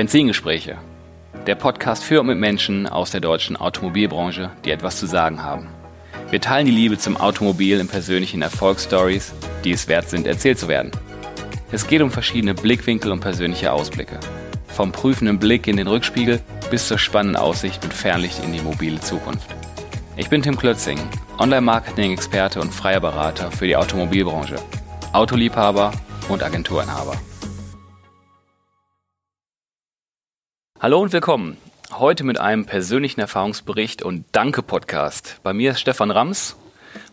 Benzingespräche. Der Podcast für und mit Menschen aus der deutschen Automobilbranche, die etwas zu sagen haben. Wir teilen die Liebe zum Automobil in persönlichen Erfolgsstories, die es wert sind, erzählt zu werden. Es geht um verschiedene Blickwinkel und persönliche Ausblicke. Vom prüfenden Blick in den Rückspiegel bis zur spannenden Aussicht mit Fernlicht in die mobile Zukunft. Ich bin Tim Klötzing, Online-Marketing-Experte und freier Berater für die Automobilbranche, Autoliebhaber und Agenturinhaber. Hallo und willkommen. Heute mit einem persönlichen Erfahrungsbericht und Danke-Podcast. Bei mir ist Stefan Rams,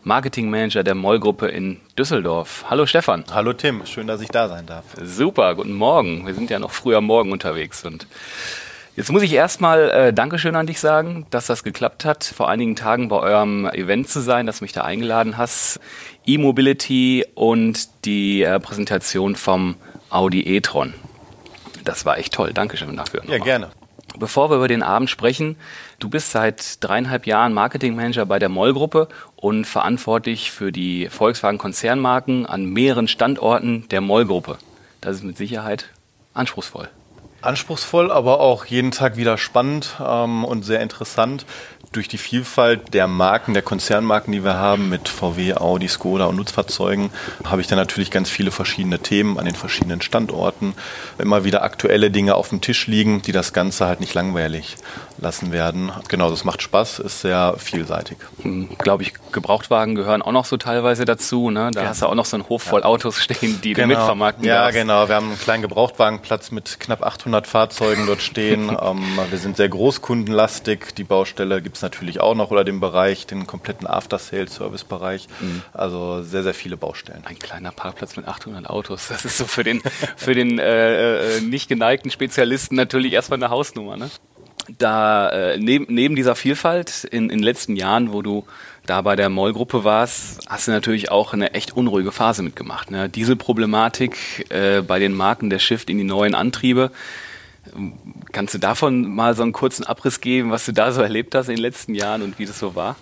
Marketingmanager der Moll-Gruppe in Düsseldorf. Hallo Stefan. Hallo Tim, schön, dass ich da sein darf. Super, guten Morgen. Wir sind ja noch früh am Morgen unterwegs und Jetzt muss ich erstmal äh, Dankeschön an dich sagen, dass das geklappt hat, vor einigen Tagen bei eurem Event zu sein, dass du mich da eingeladen hast. E-Mobility und die äh, Präsentation vom Audi e-tron. Das war echt toll. Dankeschön dafür. Ja, gerne. Bevor wir über den Abend sprechen, du bist seit dreieinhalb Jahren Marketingmanager bei der Moll-Gruppe und verantwortlich für die Volkswagen-Konzernmarken an mehreren Standorten der Moll-Gruppe. Das ist mit Sicherheit anspruchsvoll. Anspruchsvoll, aber auch jeden Tag wieder spannend ähm, und sehr interessant durch die Vielfalt der Marken, der Konzernmarken, die wir haben, mit VW, Audi, Skoda und Nutzfahrzeugen, habe ich dann natürlich ganz viele verschiedene Themen an den verschiedenen Standorten. Immer wieder aktuelle Dinge auf dem Tisch liegen, die das Ganze halt nicht langweilig lassen werden. Genau, das macht Spaß, ist sehr vielseitig. Hm, Glaube ich, Gebrauchtwagen gehören auch noch so teilweise dazu. Ne? Da ja. hast du auch noch so einen Hof voll ja. Autos stehen, die genau. du mitvermarkten Ja, darfst. genau. Wir haben einen kleinen Gebrauchtwagenplatz mit knapp 800 Fahrzeugen dort stehen. ähm, wir sind sehr großkundenlastig. Die Baustelle gibt es natürlich auch noch oder den Bereich, den kompletten After-Sales-Service-Bereich. Mhm. Also sehr, sehr viele Baustellen. Ein kleiner Parkplatz mit 800 Autos. Das ist so für den, für den äh, äh, nicht geneigten Spezialisten natürlich erstmal eine Hausnummer. Ne? da äh, neben, neben dieser Vielfalt in, in den letzten Jahren, wo du da bei der Moll-Gruppe warst, hast du natürlich auch eine echt unruhige Phase mitgemacht. Ne? Dieselproblematik äh, bei den Marken, der Shift in die neuen Antriebe. Kannst du davon mal so einen kurzen Abriss geben, was du da so erlebt hast in den letzten Jahren und wie das so war?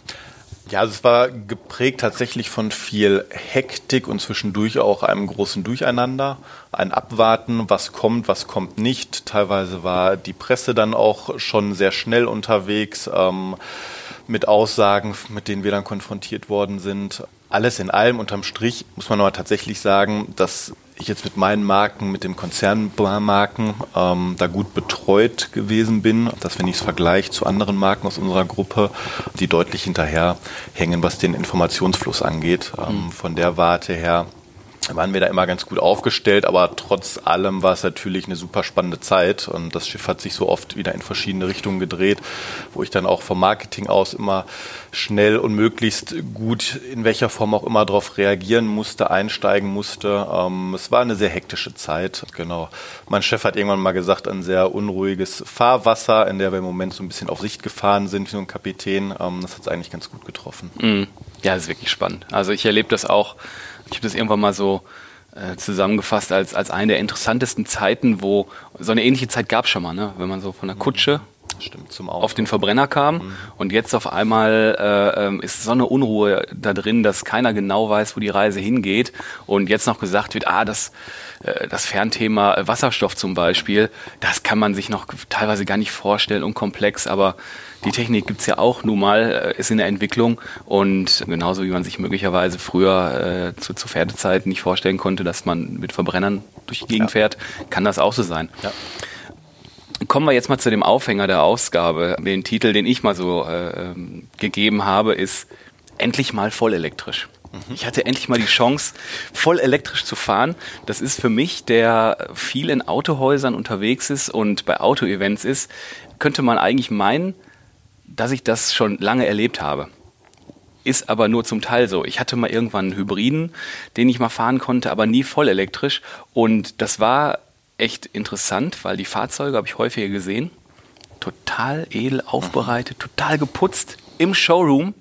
Ja, also es war geprägt tatsächlich von viel Hektik und zwischendurch auch einem großen Durcheinander. Ein Abwarten, was kommt, was kommt nicht. Teilweise war die Presse dann auch schon sehr schnell unterwegs ähm, mit Aussagen, mit denen wir dann konfrontiert worden sind. Alles in allem unterm Strich muss man aber tatsächlich sagen, dass ich jetzt mit meinen Marken, mit dem Konzernmarken ähm, da gut betreut gewesen bin, dass wenn ich es vergleiche zu anderen Marken aus unserer Gruppe, die deutlich hinterherhängen, was den Informationsfluss angeht. Ähm, mhm. Von der Warte her waren wir da immer ganz gut aufgestellt, aber trotz allem war es natürlich eine super spannende Zeit und das Schiff hat sich so oft wieder in verschiedene Richtungen gedreht, wo ich dann auch vom Marketing aus immer schnell und möglichst gut in welcher Form auch immer darauf reagieren musste, einsteigen musste. Ähm, es war eine sehr hektische Zeit, genau. Mein Chef hat irgendwann mal gesagt, ein sehr unruhiges Fahrwasser, in der wir im Moment so ein bisschen auf Sicht gefahren sind, wie ein Kapitän. Ähm, das hat es eigentlich ganz gut getroffen. Mhm. Ja, das ist wirklich spannend. Also ich erlebe das auch ich habe das irgendwann mal so äh, zusammengefasst als, als eine der interessantesten Zeiten, wo so eine ähnliche Zeit gab es schon mal, ne? wenn man so von der Kutsche Stimmt, auf den Verbrenner kam mhm. und jetzt auf einmal äh, ähm, ist so eine Unruhe da drin, dass keiner genau weiß, wo die Reise hingeht und jetzt noch gesagt wird, ah, das, äh, das Fernthema Wasserstoff zum Beispiel, das kann man sich noch teilweise gar nicht vorstellen und komplex, aber die Technik gibt's ja auch nun mal, äh, ist in der Entwicklung und genauso wie man sich möglicherweise früher äh, zu, zu Pferdezeiten nicht vorstellen konnte, dass man mit Verbrennern durch die Gegend ja. fährt, kann das auch so sein. Ja. Kommen wir jetzt mal zu dem Aufhänger der Ausgabe. Den Titel, den ich mal so äh, ähm, gegeben habe, ist Endlich mal voll elektrisch. Mhm. Ich hatte endlich mal die Chance, voll elektrisch zu fahren. Das ist für mich, der viel in Autohäusern unterwegs ist und bei Autoevents ist, könnte man eigentlich meinen, dass ich das schon lange erlebt habe. Ist aber nur zum Teil so. Ich hatte mal irgendwann einen Hybriden, den ich mal fahren konnte, aber nie voll elektrisch. Und das war echt interessant, weil die Fahrzeuge habe ich häufiger gesehen. Total edel aufbereitet, total geputzt im Showroom,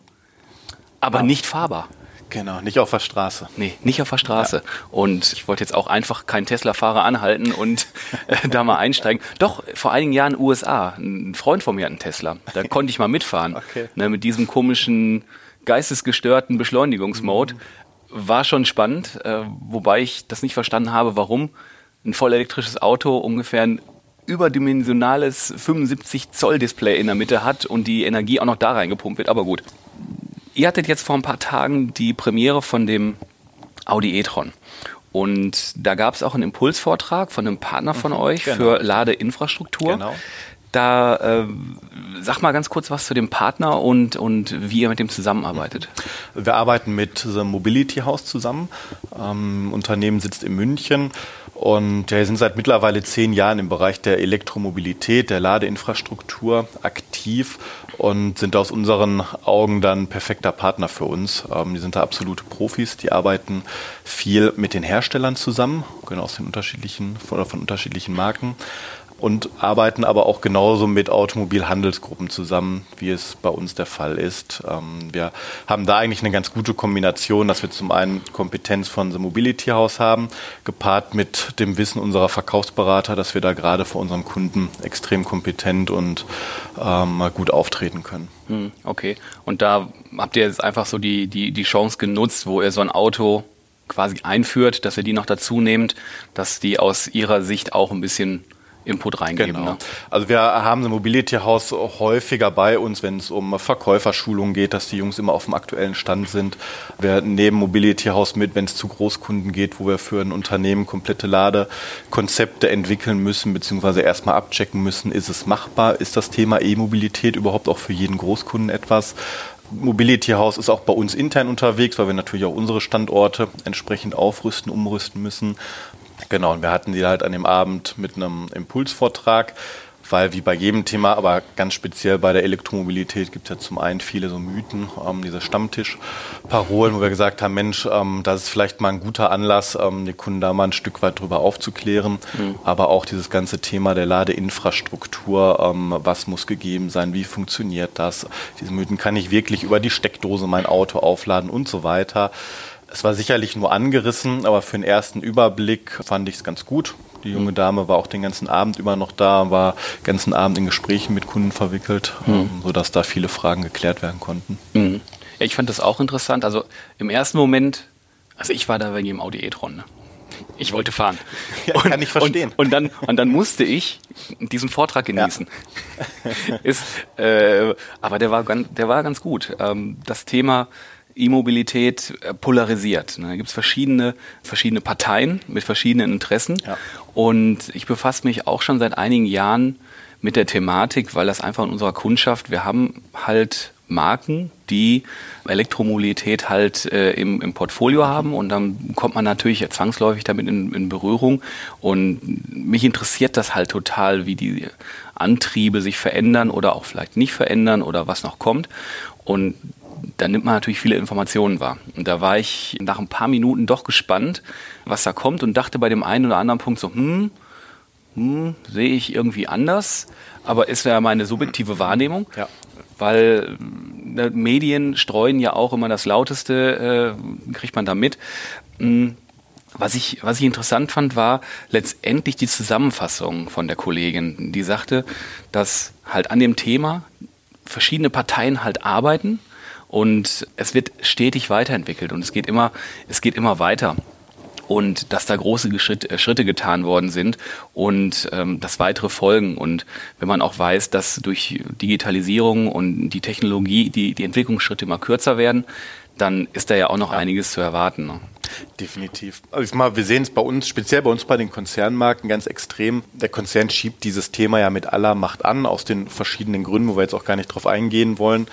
aber nicht fahrbar. Genau, nicht auf der Straße. Nee, nicht auf der Straße. Ja. Und ich wollte jetzt auch einfach keinen Tesla-Fahrer anhalten und äh, da mal einsteigen. Doch, vor einigen Jahren USA. Ein Freund von mir hat einen Tesla. Da konnte ich mal mitfahren. Okay. Ne, mit diesem komischen, geistesgestörten Beschleunigungsmode. Mhm. War schon spannend, äh, wobei ich das nicht verstanden habe, warum ein voll elektrisches Auto ungefähr überdimensionales 75 Zoll Display in der Mitte hat und die Energie auch noch da reingepumpt wird. Aber gut. Ihr hattet jetzt vor ein paar Tagen die Premiere von dem Audi e-tron. Und da gab es auch einen Impulsvortrag von einem Partner von mhm, euch genau. für Ladeinfrastruktur. Genau. Da äh, sag mal ganz kurz was zu dem Partner und, und wie ihr mit dem zusammenarbeitet. Wir arbeiten mit The Mobility House zusammen. Ähm, Unternehmen sitzt in München und wir sind seit mittlerweile zehn Jahren im Bereich der Elektromobilität, der Ladeinfrastruktur aktiv und sind aus unseren Augen dann perfekter Partner für uns. Ähm, die sind da absolute Profis, die arbeiten viel mit den Herstellern zusammen, genau aus den unterschiedlichen oder von unterschiedlichen Marken und arbeiten aber auch genauso mit Automobilhandelsgruppen zusammen, wie es bei uns der Fall ist. Ähm, wir haben da eigentlich eine ganz gute Kombination, dass wir zum einen Kompetenz von The Mobility House haben, gepaart mit dem Wissen unserer Verkaufsberater, dass wir da gerade für unseren Kunden extrem kompetent und ähm, gut auftreten können. Hm, okay. Und da habt ihr jetzt einfach so die, die, die Chance genutzt, wo ihr so ein Auto quasi einführt, dass ihr die noch dazu nehmt, dass die aus ihrer Sicht auch ein bisschen Input reingeben. Genau. Ne? Also wir haben ein Mobility House häufiger bei uns, wenn es um Verkäuferschulungen geht, dass die Jungs immer auf dem aktuellen Stand sind. Wir nehmen Mobility House mit, wenn es zu Großkunden geht, wo wir für ein Unternehmen komplette Ladekonzepte entwickeln müssen, beziehungsweise erstmal abchecken müssen, ist es machbar, ist das Thema E-Mobilität überhaupt auch für jeden Großkunden etwas. Mobility House ist auch bei uns intern unterwegs, weil wir natürlich auch unsere Standorte entsprechend aufrüsten, umrüsten müssen. Genau, und wir hatten die halt an dem Abend mit einem Impulsvortrag, weil wie bei jedem Thema, aber ganz speziell bei der Elektromobilität gibt es ja zum einen viele so Mythen, ähm, diese Stammtischparolen, wo wir gesagt haben, Mensch, ähm, das ist vielleicht mal ein guter Anlass, ähm, die Kunden da mal ein Stück weit drüber aufzuklären, mhm. aber auch dieses ganze Thema der Ladeinfrastruktur, ähm, was muss gegeben sein, wie funktioniert das, diese Mythen, kann ich wirklich über die Steckdose mein Auto aufladen und so weiter. Es war sicherlich nur angerissen, aber für den ersten Überblick fand ich es ganz gut. Die junge mhm. Dame war auch den ganzen Abend über noch da, war den ganzen Abend in Gesprächen mit Kunden verwickelt, mhm. sodass da viele Fragen geklärt werden konnten. Mhm. Ja, ich fand das auch interessant. Also im ersten Moment, also ich war da wegen dem Audi e-tron. Ne? Ich wollte fahren. Ja, und, kann ich verstehen. Und, und, dann, und dann musste ich diesen Vortrag genießen. Ja. Ist, äh, aber der war, ganz, der war ganz gut. Ähm, das Thema E-Mobilität äh, polarisiert. Ne? Da gibt es verschiedene, verschiedene Parteien mit verschiedenen Interessen. Ja. Und ich befasse mich auch schon seit einigen Jahren mit der Thematik, weil das einfach in unserer Kundschaft, wir haben halt Marken, die Elektromobilität halt äh, im, im Portfolio haben und dann kommt man natürlich zwangsläufig damit in, in Berührung und mich interessiert das halt total, wie die Antriebe sich verändern oder auch vielleicht nicht verändern oder was noch kommt und da nimmt man natürlich viele Informationen wahr. Und da war ich nach ein paar Minuten doch gespannt, was da kommt und dachte bei dem einen oder anderen Punkt so, hm, hm sehe ich irgendwie anders, aber ist ja meine subjektive Wahrnehmung. Ja. Weil äh, Medien streuen ja auch immer das Lauteste, äh, kriegt man da mit. Hm, was ich, was ich interessant fand, war letztendlich die Zusammenfassung von der Kollegin, die sagte, dass halt an dem Thema verschiedene Parteien halt arbeiten und es wird stetig weiterentwickelt und es geht immer, es geht immer weiter und dass da große Schritte, äh, Schritte getan worden sind und ähm, dass weitere folgen. Und wenn man auch weiß, dass durch Digitalisierung und die Technologie die, die Entwicklungsschritte immer kürzer werden, dann ist da ja auch noch ja. einiges zu erwarten. Ne? Definitiv. Also mal, wir sehen es bei uns, speziell bei uns bei den Konzernmarken ganz extrem. Der Konzern schiebt dieses Thema ja mit aller Macht an, aus den verschiedenen Gründen, wo wir jetzt auch gar nicht drauf eingehen wollen.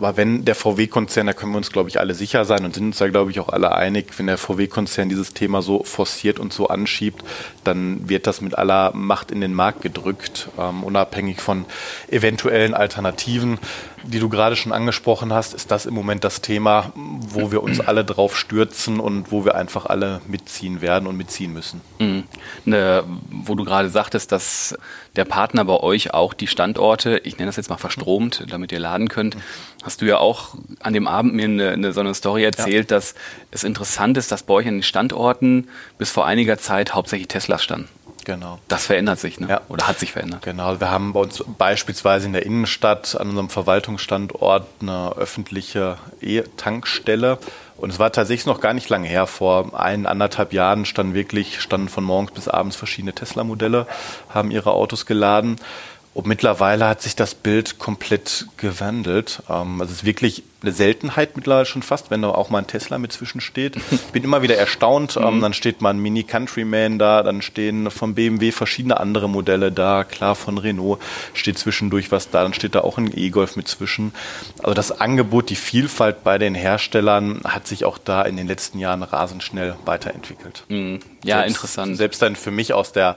Aber wenn der VW-Konzern, da können wir uns, glaube ich, alle sicher sein und sind uns da, glaube ich, auch alle einig, wenn der VW-Konzern dieses Thema so forciert und so anschiebt, dann wird das mit aller Macht in den Markt gedrückt, ähm, unabhängig von eventuellen Alternativen die du gerade schon angesprochen hast, ist das im Moment das Thema, wo wir uns alle drauf stürzen und wo wir einfach alle mitziehen werden und mitziehen müssen. Mhm. Ne, wo du gerade sagtest, dass der Partner bei euch auch die Standorte, ich nenne das jetzt mal verstromt, damit ihr laden könnt, hast du ja auch an dem Abend mir eine, eine so eine Story erzählt, ja. dass es interessant ist, dass bei euch an den Standorten bis vor einiger Zeit hauptsächlich Teslas standen. Genau. Das verändert sich, ne? Ja. Oder hat sich verändert. Genau. Wir haben bei uns beispielsweise in der Innenstadt an unserem Verwaltungsstandort eine öffentliche E-Tankstelle Und es war tatsächlich noch gar nicht lange her. Vor ein, anderthalb Jahren standen wirklich, standen von morgens bis abends verschiedene Tesla-Modelle, haben ihre Autos geladen. Und mittlerweile hat sich das Bild komplett gewandelt. Ähm, also es ist wirklich eine Seltenheit mittlerweile schon fast, wenn da auch mal ein Tesla mit zwischensteht. Bin immer wieder erstaunt. Ähm, mhm. dann steht mal ein Mini Countryman da, dann stehen von BMW verschiedene andere Modelle da. Klar, von Renault steht zwischendurch was da, dann steht da auch ein E-Golf mit zwischen. Also das Angebot, die Vielfalt bei den Herstellern hat sich auch da in den letzten Jahren rasend schnell weiterentwickelt. Mhm. Ja, selbst, interessant. Selbst dann für mich aus der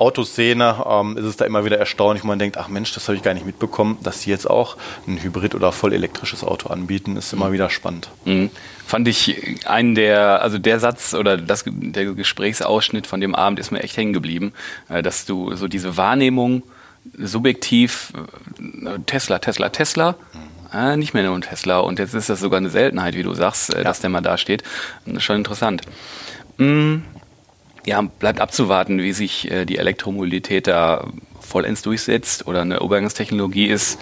Autoszene ähm, ist es da immer wieder erstaunlich, wo man denkt, ach Mensch, das habe ich gar nicht mitbekommen, dass sie jetzt auch ein Hybrid- oder voll elektrisches Auto anbieten, ist immer mhm. wieder spannend. Mhm. Fand ich einen der, also der Satz oder das, der Gesprächsausschnitt von dem Abend ist mir echt hängen geblieben, äh, dass du so diese Wahrnehmung subjektiv äh, Tesla, Tesla, Tesla, mhm. äh, nicht mehr nur ein Tesla und jetzt ist das sogar eine Seltenheit, wie du sagst, äh, ja. dass der mal da steht. Schon interessant. Mhm ja, bleibt abzuwarten, wie sich äh, die Elektromobilität da vollends durchsetzt oder eine Übergangstechnologie ist.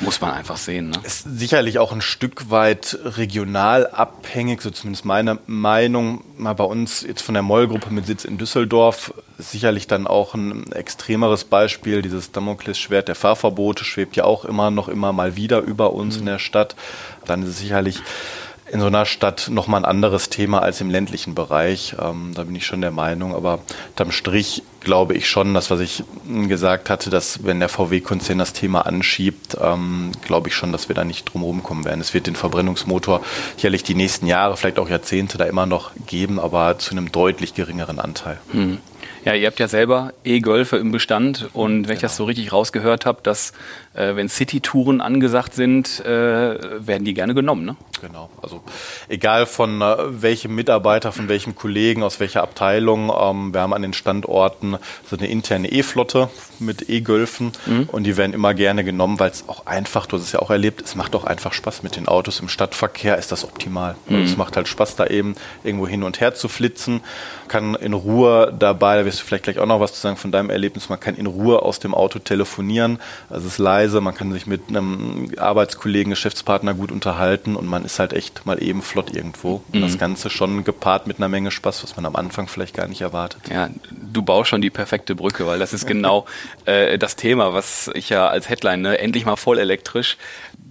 Muss man einfach sehen. Ne? Ist sicherlich auch ein Stück weit regional abhängig, so zumindest meine Meinung. Mal bei uns jetzt von der Moll-Gruppe mit Sitz in Düsseldorf sicherlich dann auch ein extremeres Beispiel. Dieses Damoklesschwert der Fahrverbote schwebt ja auch immer noch immer mal wieder über uns mhm. in der Stadt. Dann ist es sicherlich in so einer Stadt nochmal ein anderes Thema als im ländlichen Bereich. Ähm, da bin ich schon der Meinung. Aber unterm Strich glaube ich schon, das, was ich gesagt hatte, dass wenn der VW-Konzern das Thema anschiebt, ähm, glaube ich schon, dass wir da nicht drum kommen werden. Es wird den Verbrennungsmotor sicherlich die nächsten Jahre, vielleicht auch Jahrzehnte da immer noch geben, aber zu einem deutlich geringeren Anteil. Hm. Ja, ihr habt ja selber E-Golfe im Bestand und wenn ich das so richtig rausgehört habe, dass äh, wenn City-Touren angesagt sind, äh, werden die gerne genommen, ne? Genau. Also egal von äh, welchem Mitarbeiter, von welchem Kollegen, aus welcher Abteilung, ähm, wir haben an den Standorten so eine interne E-Flotte mit E-Golfen mhm. und die werden immer gerne genommen, weil es auch einfach, du hast es ja auch erlebt, es macht auch einfach Spaß mit den Autos im Stadtverkehr, ist das optimal. Mhm. Es macht halt Spaß, da eben irgendwo hin und her zu flitzen, kann in Ruhe dabei, da wirst du vielleicht gleich auch noch was zu sagen von deinem Erlebnis, man kann in Ruhe aus dem Auto telefonieren, also es ist leise, man kann sich mit einem Arbeitskollegen, Geschäftspartner gut unterhalten und man ist halt echt mal eben flott irgendwo. Und das mhm. Ganze schon gepaart mit einer Menge Spaß, was man am Anfang vielleicht gar nicht erwartet. Ja, du baust schon die perfekte Brücke, weil das ist genau äh, das Thema, was ich ja als Headline, ne, endlich mal voll elektrisch.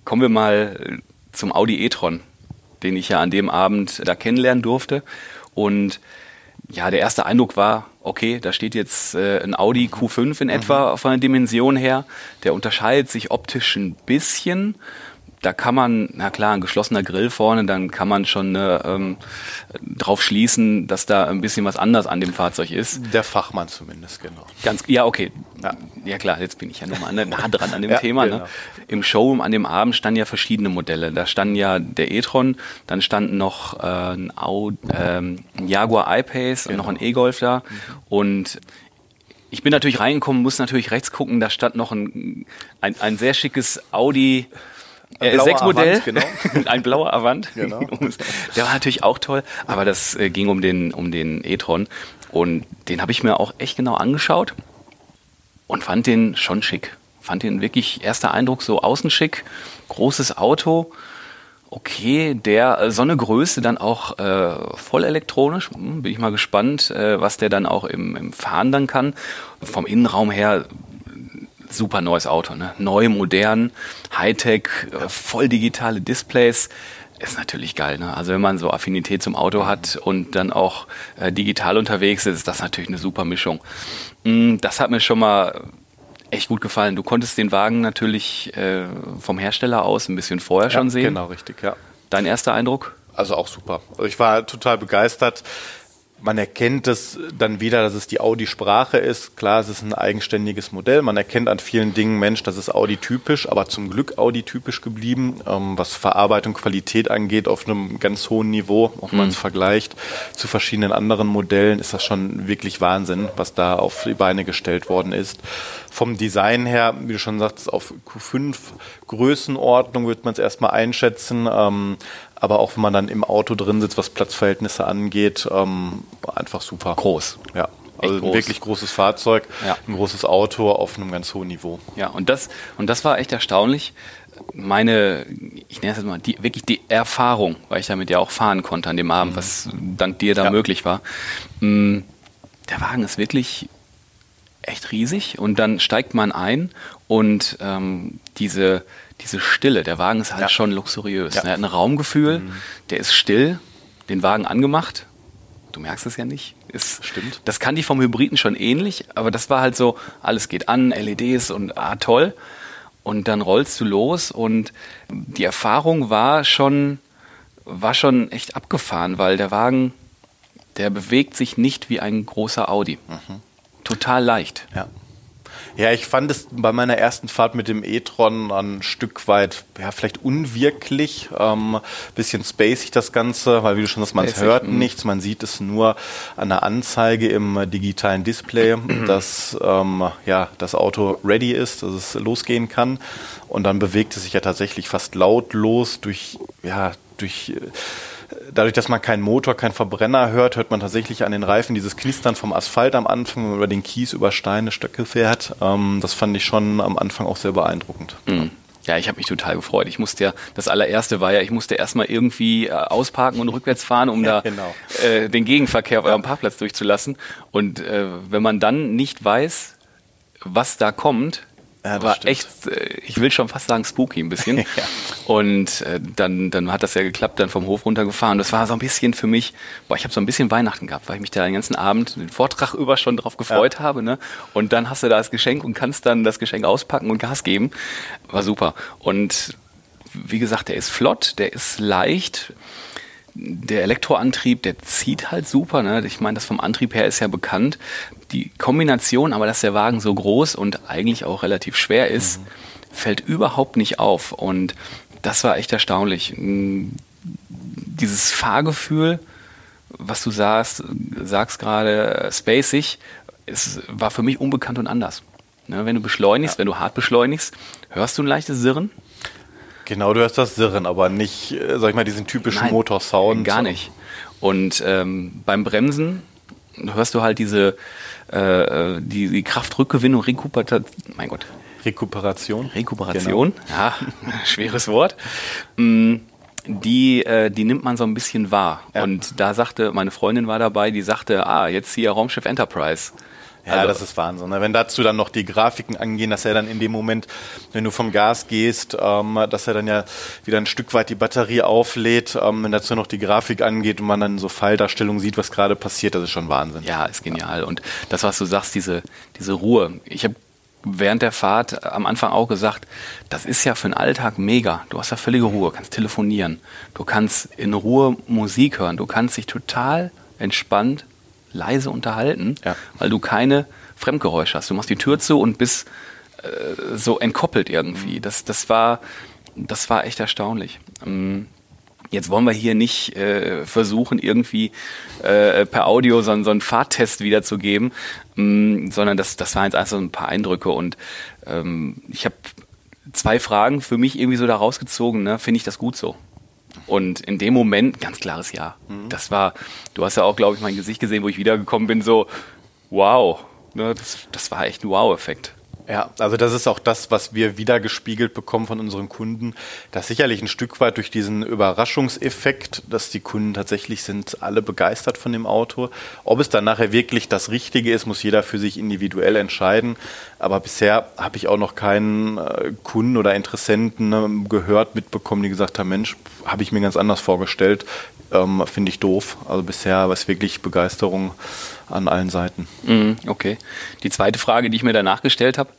Kommen wir mal zum Audi e-tron, den ich ja an dem Abend da kennenlernen durfte. Und ja, der erste Eindruck war, okay, da steht jetzt äh, ein Audi Q5 in etwa mhm. von der Dimension her. Der unterscheidet sich optisch ein bisschen da kann man, na klar, ein geschlossener Grill vorne, dann kann man schon äh, ähm, drauf schließen, dass da ein bisschen was anders an dem Fahrzeug ist. Der Fachmann zumindest, genau. Ganz, ja, okay. Ja, ja klar, jetzt bin ich ja nochmal nah dran an dem ja, Thema. Ne? Genau. Ne? Im Showroom an dem Abend standen ja verschiedene Modelle. Da standen ja der e-tron, dann standen noch äh, ein, Audi, ähm, ein Jaguar I-Pace genau. und noch ein E-Golf da. Mhm. Und ich bin natürlich reingekommen, muss natürlich rechts gucken, da stand noch ein, ein, ein sehr schickes Audi äh, sechs Modell, genau. ein blauer Avant. Genau. Der war natürlich auch toll, aber das äh, ging um den um den e-tron und den habe ich mir auch echt genau angeschaut und fand den schon schick. Fand den wirklich erster Eindruck so außen schick, großes Auto. Okay, der äh, so eine Größe dann auch äh, voll elektronisch. Hm, bin ich mal gespannt, äh, was der dann auch im, im Fahren dann kann. Vom Innenraum her super neues Auto, ne? Neu, modern, Hightech, äh, voll digitale Displays. Ist natürlich geil, ne? Also wenn man so Affinität zum Auto hat und dann auch äh, digital unterwegs ist, ist das natürlich eine super Mischung. Mm, das hat mir schon mal echt gut gefallen. Du konntest den Wagen natürlich äh, vom Hersteller aus ein bisschen vorher ja, schon sehen. Genau, richtig, ja. Dein erster Eindruck? Also auch super. Also ich war total begeistert man erkennt es dann wieder, dass es die Audi-Sprache ist. Klar, es ist ein eigenständiges Modell. Man erkennt an vielen Dingen, Mensch, das ist Audi-typisch, aber zum Glück Audi-typisch geblieben, ähm, was Verarbeitung, Qualität angeht, auf einem ganz hohen Niveau. Auch wenn man es mhm. vergleicht zu verschiedenen anderen Modellen, ist das schon wirklich Wahnsinn, was da auf die Beine gestellt worden ist. Vom Design her, wie du schon sagst, auf Q5 Größenordnung wird man es erstmal einschätzen. Ähm, aber auch wenn man dann im Auto drin sitzt, was Platzverhältnisse angeht, ähm, einfach super. Groß. Ja. Also groß. ein wirklich großes Fahrzeug, ja. ein großes Auto auf einem ganz hohen Niveau. Ja, und das, und das war echt erstaunlich. Meine, ich nenne es jetzt mal, die, wirklich die Erfahrung, weil ich damit ja auch fahren konnte an dem Abend, mhm. was dank dir da ja. möglich war. Mm, der Wagen ist wirklich echt riesig und dann steigt man ein und ähm, diese, diese Stille, der Wagen ist halt ja. schon luxuriös. Ja. Er hat ein Raumgefühl, mhm. der ist still, den Wagen angemacht. Du merkst es ja nicht. Ist, Stimmt. Das kann die vom Hybriden schon ähnlich, aber das war halt so, alles geht an, LEDs und ah, toll. Und dann rollst du los und die Erfahrung war schon, war schon echt abgefahren, weil der Wagen, der bewegt sich nicht wie ein großer Audi. Mhm. Total leicht. Ja. Ja, ich fand es bei meiner ersten Fahrt mit dem e-tron ein Stück weit, ja, vielleicht unwirklich, ähm, bisschen spacig das Ganze, weil wie du schon sagst, man hört mh. nichts, man sieht es nur an der Anzeige im digitalen Display, dass ähm, ja, das Auto ready ist, dass es losgehen kann. Und dann bewegt es sich ja tatsächlich fast lautlos durch, ja, durch äh, dadurch, dass man keinen Motor, keinen Verbrenner hört, hört man tatsächlich an den Reifen dieses Knistern vom Asphalt am Anfang, wenn man über den Kies, über Steine, Stöcke fährt. Ähm, das fand ich schon am Anfang auch sehr beeindruckend. Mhm. Ja, ich habe mich total gefreut. Ich musste ja, das allererste war ja, ich musste erstmal irgendwie äh, ausparken und rückwärts fahren, um ja, da genau. äh, den Gegenverkehr auf eurem Parkplatz durchzulassen. Und äh, wenn man dann nicht weiß, was da kommt, ja, war stimmt. echt, äh, ich will schon fast sagen spooky ein bisschen. ja. Und äh, dann, dann hat das ja geklappt, dann vom Hof runtergefahren. Das war so ein bisschen für mich, boah, ich habe so ein bisschen Weihnachten gehabt, weil ich mich da den ganzen Abend, den Vortrag über schon drauf gefreut ja. habe. Ne? Und dann hast du da das Geschenk und kannst dann das Geschenk auspacken und Gas geben. War super. Und wie gesagt, der ist flott, der ist leicht der Elektroantrieb, der zieht halt super. Ne? Ich meine, das vom Antrieb her ist ja bekannt. Die Kombination, aber dass der Wagen so groß und eigentlich auch relativ schwer ist, mhm. fällt überhaupt nicht auf. Und das war echt erstaunlich. Dieses Fahrgefühl, was du sagst, sagst gerade, spacig, es war für mich unbekannt und anders. Ne? Wenn du beschleunigst, ja. wenn du hart beschleunigst, hörst du ein leichtes Sirren. Genau, du hörst das Sirren, aber nicht, äh, sag ich mal, diesen typischen Motorsound. Gar nicht. Und ähm, beim Bremsen hörst du halt diese äh, äh die, die Kraftrückgewinnung, Rekuperation, mein Gott. Rekuperation. Rekuperation, genau. ja, schweres Wort. Mm, die, äh, die nimmt man so ein bisschen wahr. Ja. Und da sagte, meine Freundin war dabei, die sagte, ah, jetzt hier Raumschiff Enterprise. Ja, also, das ist Wahnsinn. Ne? Wenn dazu dann noch die Grafiken angehen, dass er dann in dem Moment, wenn du vom Gas gehst, ähm, dass er dann ja wieder ein Stück weit die Batterie auflädt, ähm, wenn dazu noch die Grafik angeht und man dann so Falldarstellungen sieht, was gerade passiert, das ist schon Wahnsinn. Ja, ist genial. Und das, was du sagst, diese, diese Ruhe. Ich habe während der Fahrt am Anfang auch gesagt, das ist ja für den Alltag mega. Du hast ja völlige Ruhe, kannst telefonieren, du kannst in Ruhe Musik hören, du kannst dich total entspannt leise unterhalten, ja. weil du keine Fremdgeräusche hast. Du machst die Tür zu und bist äh, so entkoppelt irgendwie. Mhm. Das, das, war, das war echt erstaunlich. Ähm, Jetzt wollen wir hier nicht äh, versuchen, irgendwie äh, per Audio so, so einen Fahrtest wiederzugeben, ähm, sondern das, das waren jetzt einfach so ein paar Eindrücke. Und ähm, ich habe zwei Fragen für mich irgendwie so da rausgezogen. Ne? Finde ich das gut so? Und in dem Moment, ganz klares Ja. Mhm. Das war, du hast ja auch, glaube ich, mein Gesicht gesehen, wo ich wiedergekommen bin, so, wow. Ne, das, das war echt ein Wow-Effekt. Ja, also das ist auch das, was wir wieder gespiegelt bekommen von unseren Kunden. Das sicherlich ein Stück weit durch diesen Überraschungseffekt, dass die Kunden tatsächlich sind alle begeistert von dem Auto. Ob es dann nachher wirklich das Richtige ist, muss jeder für sich individuell entscheiden. Aber bisher habe ich auch noch keinen äh, Kunden oder Interessenten ne, gehört, mitbekommen, die gesagt haben, Mensch, habe ich mir ganz anders vorgestellt. Ähm, Finde ich doof. Also bisher war es wirklich Begeisterung an allen Seiten. Mhm, okay. Die zweite Frage, die ich mir danach gestellt habe,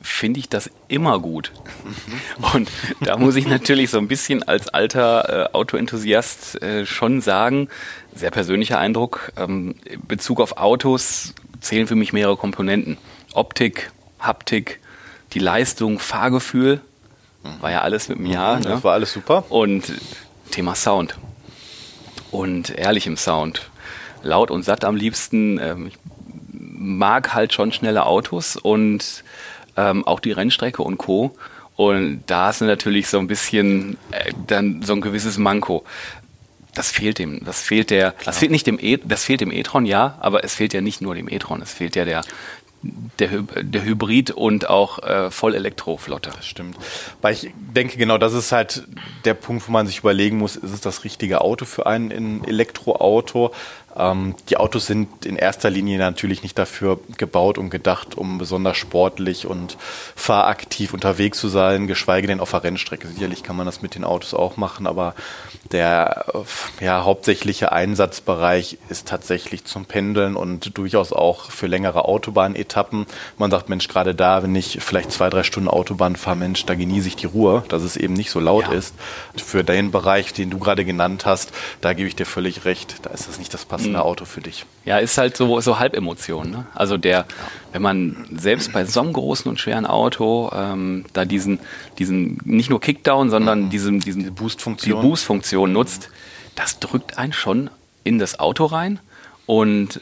finde ich das immer gut. Und da muss ich natürlich so ein bisschen als alter äh, Autoenthusiast äh, schon sagen, sehr persönlicher Eindruck, ähm, Bezug auf Autos zählen für mich mehrere Komponenten. Optik, Haptik, die Leistung, Fahrgefühl, mhm. war ja alles mit dem Jahr. Mhm, das ne? war alles super. Und Thema Sound. Und ehrlichem Sound. Laut und satt am liebsten. Ähm, ich mag halt schon schnelle Autos und ähm, auch die Rennstrecke und Co. Und da ist natürlich so ein bisschen äh, dann so ein gewisses Manko. Das fehlt dem, das fehlt der, Klar. das fehlt nicht dem e, das fehlt dem e-tron, ja, aber es fehlt ja nicht nur dem e-tron, es fehlt ja der der, der Hybrid- und auch äh, Vollelektroflotte. Das stimmt. Weil ich denke, genau das ist halt der Punkt, wo man sich überlegen muss, ist es das richtige Auto für ein Elektroauto? Ähm, die Autos sind in erster Linie natürlich nicht dafür gebaut und gedacht, um besonders sportlich und fahraktiv unterwegs zu sein, geschweige denn auf der Rennstrecke. Sicherlich kann man das mit den Autos auch machen, aber der ja, hauptsächliche Einsatzbereich ist tatsächlich zum Pendeln und durchaus auch für längere Autobahnetappen. Man sagt, Mensch, gerade da, wenn ich vielleicht zwei, drei Stunden Autobahn fahre, Mensch, da genieße ich die Ruhe, dass es eben nicht so laut ja. ist. Für den Bereich, den du gerade genannt hast, da gebe ich dir völlig recht. Da ist das nicht das passende mhm. Auto für dich. Ja, ist halt so, so Halbemotion. Ne? Also der, wenn man selbst bei so einem großen und schweren Auto ähm, da diesen, diesen nicht nur Kickdown, sondern mhm. diesen, diesen die Boost-Funktion Boost nutzt, das drückt einen schon in das Auto rein. Und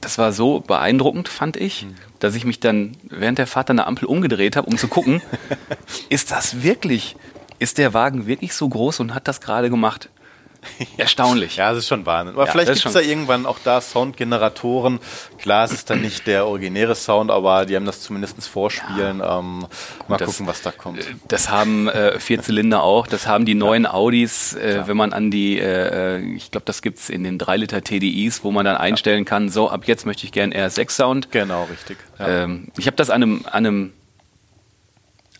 das war so beeindruckend, fand ich, mhm. dass ich mich dann während der Fahrt an der Ampel umgedreht habe, um zu gucken, ist das wirklich, ist der Wagen wirklich so groß und hat das gerade gemacht? Erstaunlich. ja, das ist schon Wahnsinn. Aber ja, vielleicht gibt es da irgendwann auch da Soundgeneratoren. Klar, es ist dann nicht der originäre Sound, aber die haben das zumindest vorspielen. Ja. Ähm, mal das, gucken, was da kommt. Äh, das haben äh, Vierzylinder auch. Das haben die neuen ja. Audis, äh, wenn man an die, äh, äh ich glaube, das gibt es in den 3 Liter TDIs, wo man dann einstellen kann, so ab jetzt möchte ich gerne R6 Sound. Genau, richtig. Ähm, ich habe das an einem, an einem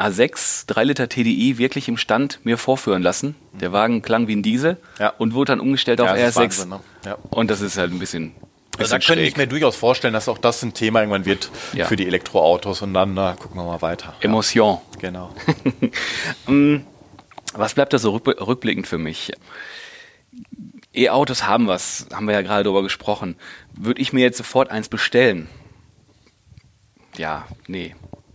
A6 3 Liter TDI wirklich im Stand mir vorführen lassen. Der Wagen klang wie ein Diesel ja. und wurde dann umgestellt auf ja, R6. Wahnsinn, ne? ja. Und das ist halt ein bisschen. Also da könnte ich mir durchaus vorstellen, dass auch das ein Thema irgendwann wird ja. für die Elektroautos und dann na, gucken wir mal weiter. Emotion. Genau. Mm, was bleibt da so rückblickend für mich? E-Autos haben was, haben wir ja gerade darüber gesprochen. Würde ich mir jetzt sofort eins bestellen? Ja, nee.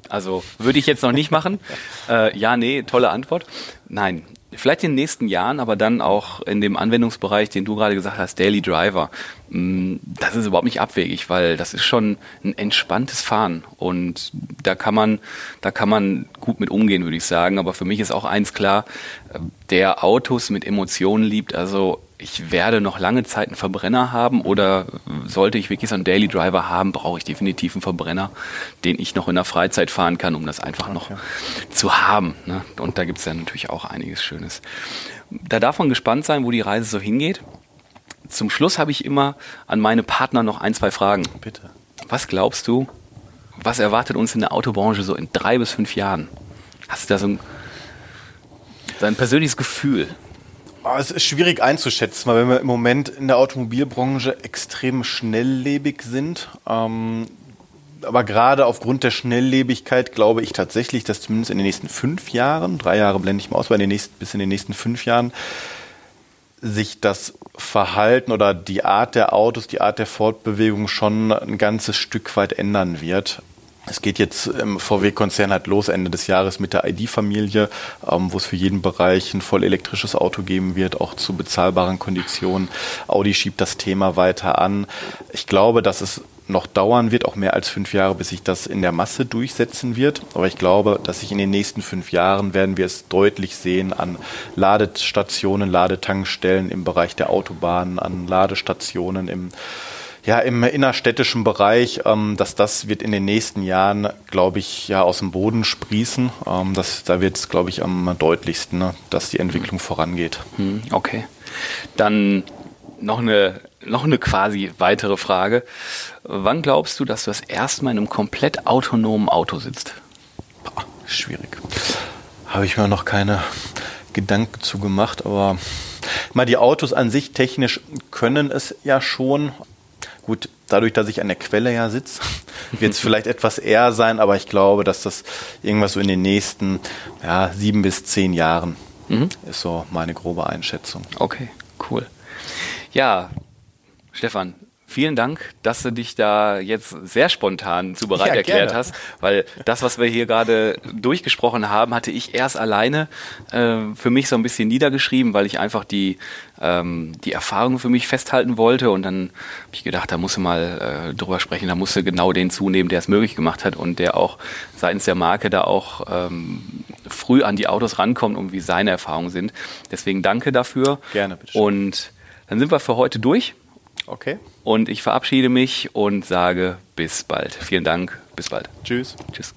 Also würde ich jetzt noch nicht machen. Äh, ja, nee, tolle Antwort. Nein, vielleicht in den nächsten Jahren, aber dann auch in dem Anwendungsbereich, den du gerade gesagt hast, Daily Driver. Mm, das ist überhaupt nicht abwegig, weil das ist schon ein entspanntes Fahren und da kann man, da kann man gut mit umgehen, würde ich sagen. Aber für mich ist auch eins klar, äh, der Autos mit Emotionen liebt, also ich werde noch lange Zeit einen Verbrenner haben oder sollte ich wirklich so einen Daily Driver haben, brauche ich definitiv einen Verbrenner, den ich noch in der Freizeit fahren kann, um das einfach noch okay. zu haben. Ne? Und da gibt es ja natürlich auch einiges Schönes. Da darf man gespannt sein, wo die Reise so hingeht. Zum Schluss habe ich immer an meine Partner noch ein, zwei Fragen. Bitte. Was glaubst du, was erwartet uns in der Autobranche so in drei bis fünf Jahren? Hast du da so ein, so ein persönliches Gefühl? Ah, es ist schwierig einzuschätzen, weil wir im Moment in der Automobilbranche extrem schnelllebig sind. Ähm, aber gerade aufgrund der Schnelllebigkeit glaube ich tatsächlich, dass zumindest in den nächsten fünf Jahren, drei Jahre blende ich mal aus, aber in den nächsten, bis in den nächsten fünf Jahren sich das Verhalten oder die Art der Autos, die Art der Fortbewegung schon ein ganzes Stück weit ändern wird. Es geht jetzt im VW-Konzern halt los Ende des Jahres mit der ID-Familie, ähm, wo es für jeden Bereich ein voll elektrisches Auto geben wird, auch zu bezahlbaren Konditionen. Audi schiebt das Thema weiter an. Ich glaube, dass es noch dauern wird, auch mehr als fünf Jahre, bis sich das in der Masse durchsetzen wird. Aber ich glaube, dass sich in den nächsten fünf Jahren werden wir es deutlich sehen an Ladestationen, Ladetankstellen im Bereich der Autobahnen, an Ladestationen im ja, im innerstädtischen Bereich, ähm, dass das wird in den nächsten Jahren, glaube ich, ja aus dem Boden sprießen. Ähm, das, da wird es, glaube ich, am deutlichsten, ne, dass die Entwicklung vorangeht. Hm, okay. Dann noch eine, noch eine quasi weitere Frage. Wann glaubst du, dass du das erste Mal in einem komplett autonomen Auto sitzt? Boah, schwierig. Habe ich mir noch keine Gedanken zu gemacht, aber mal die Autos an sich technisch können es ja schon. Gut, dadurch, dass ich an der Quelle ja sitze, wird es vielleicht etwas eher sein, aber ich glaube, dass das irgendwas so in den nächsten ja, sieben bis zehn Jahren mhm. ist so meine grobe Einschätzung. Okay, cool. Ja, Stefan, Vielen Dank, dass du dich da jetzt sehr spontan zu bereit ja, erklärt gerne. hast, weil das, was wir hier gerade durchgesprochen haben, hatte ich erst alleine äh, für mich so ein bisschen niedergeschrieben, weil ich einfach die, ähm, die Erfahrung für mich festhalten wollte und dann habe ich gedacht, da musst du mal äh, drüber sprechen, da musst du genau den zunehmen, der es möglich gemacht hat und der auch seitens der Marke da auch ähm, früh an die Autos rankommt und wie seine Erfahrungen sind. Deswegen danke dafür. Gerne, bitte. Und dann sind wir für heute durch. Okay. Und ich verabschiede mich und sage bis bald. Vielen Dank. Bis bald. Tschüss. Tschüss.